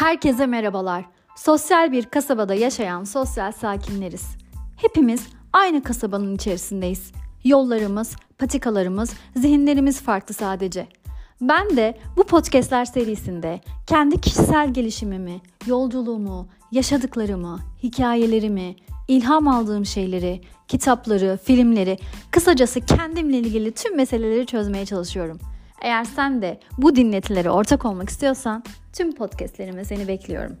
Herkese merhabalar. Sosyal bir kasabada yaşayan sosyal sakinleriz. Hepimiz aynı kasabanın içerisindeyiz. Yollarımız, patikalarımız, zihinlerimiz farklı sadece. Ben de bu podcastler serisinde kendi kişisel gelişimimi, yolculuğumu, yaşadıklarımı, hikayelerimi, ilham aldığım şeyleri, kitapları, filmleri, kısacası kendimle ilgili tüm meseleleri çözmeye çalışıyorum. Eğer sen de bu dinletilere ortak olmak istiyorsan tüm podcastlerime seni bekliyorum.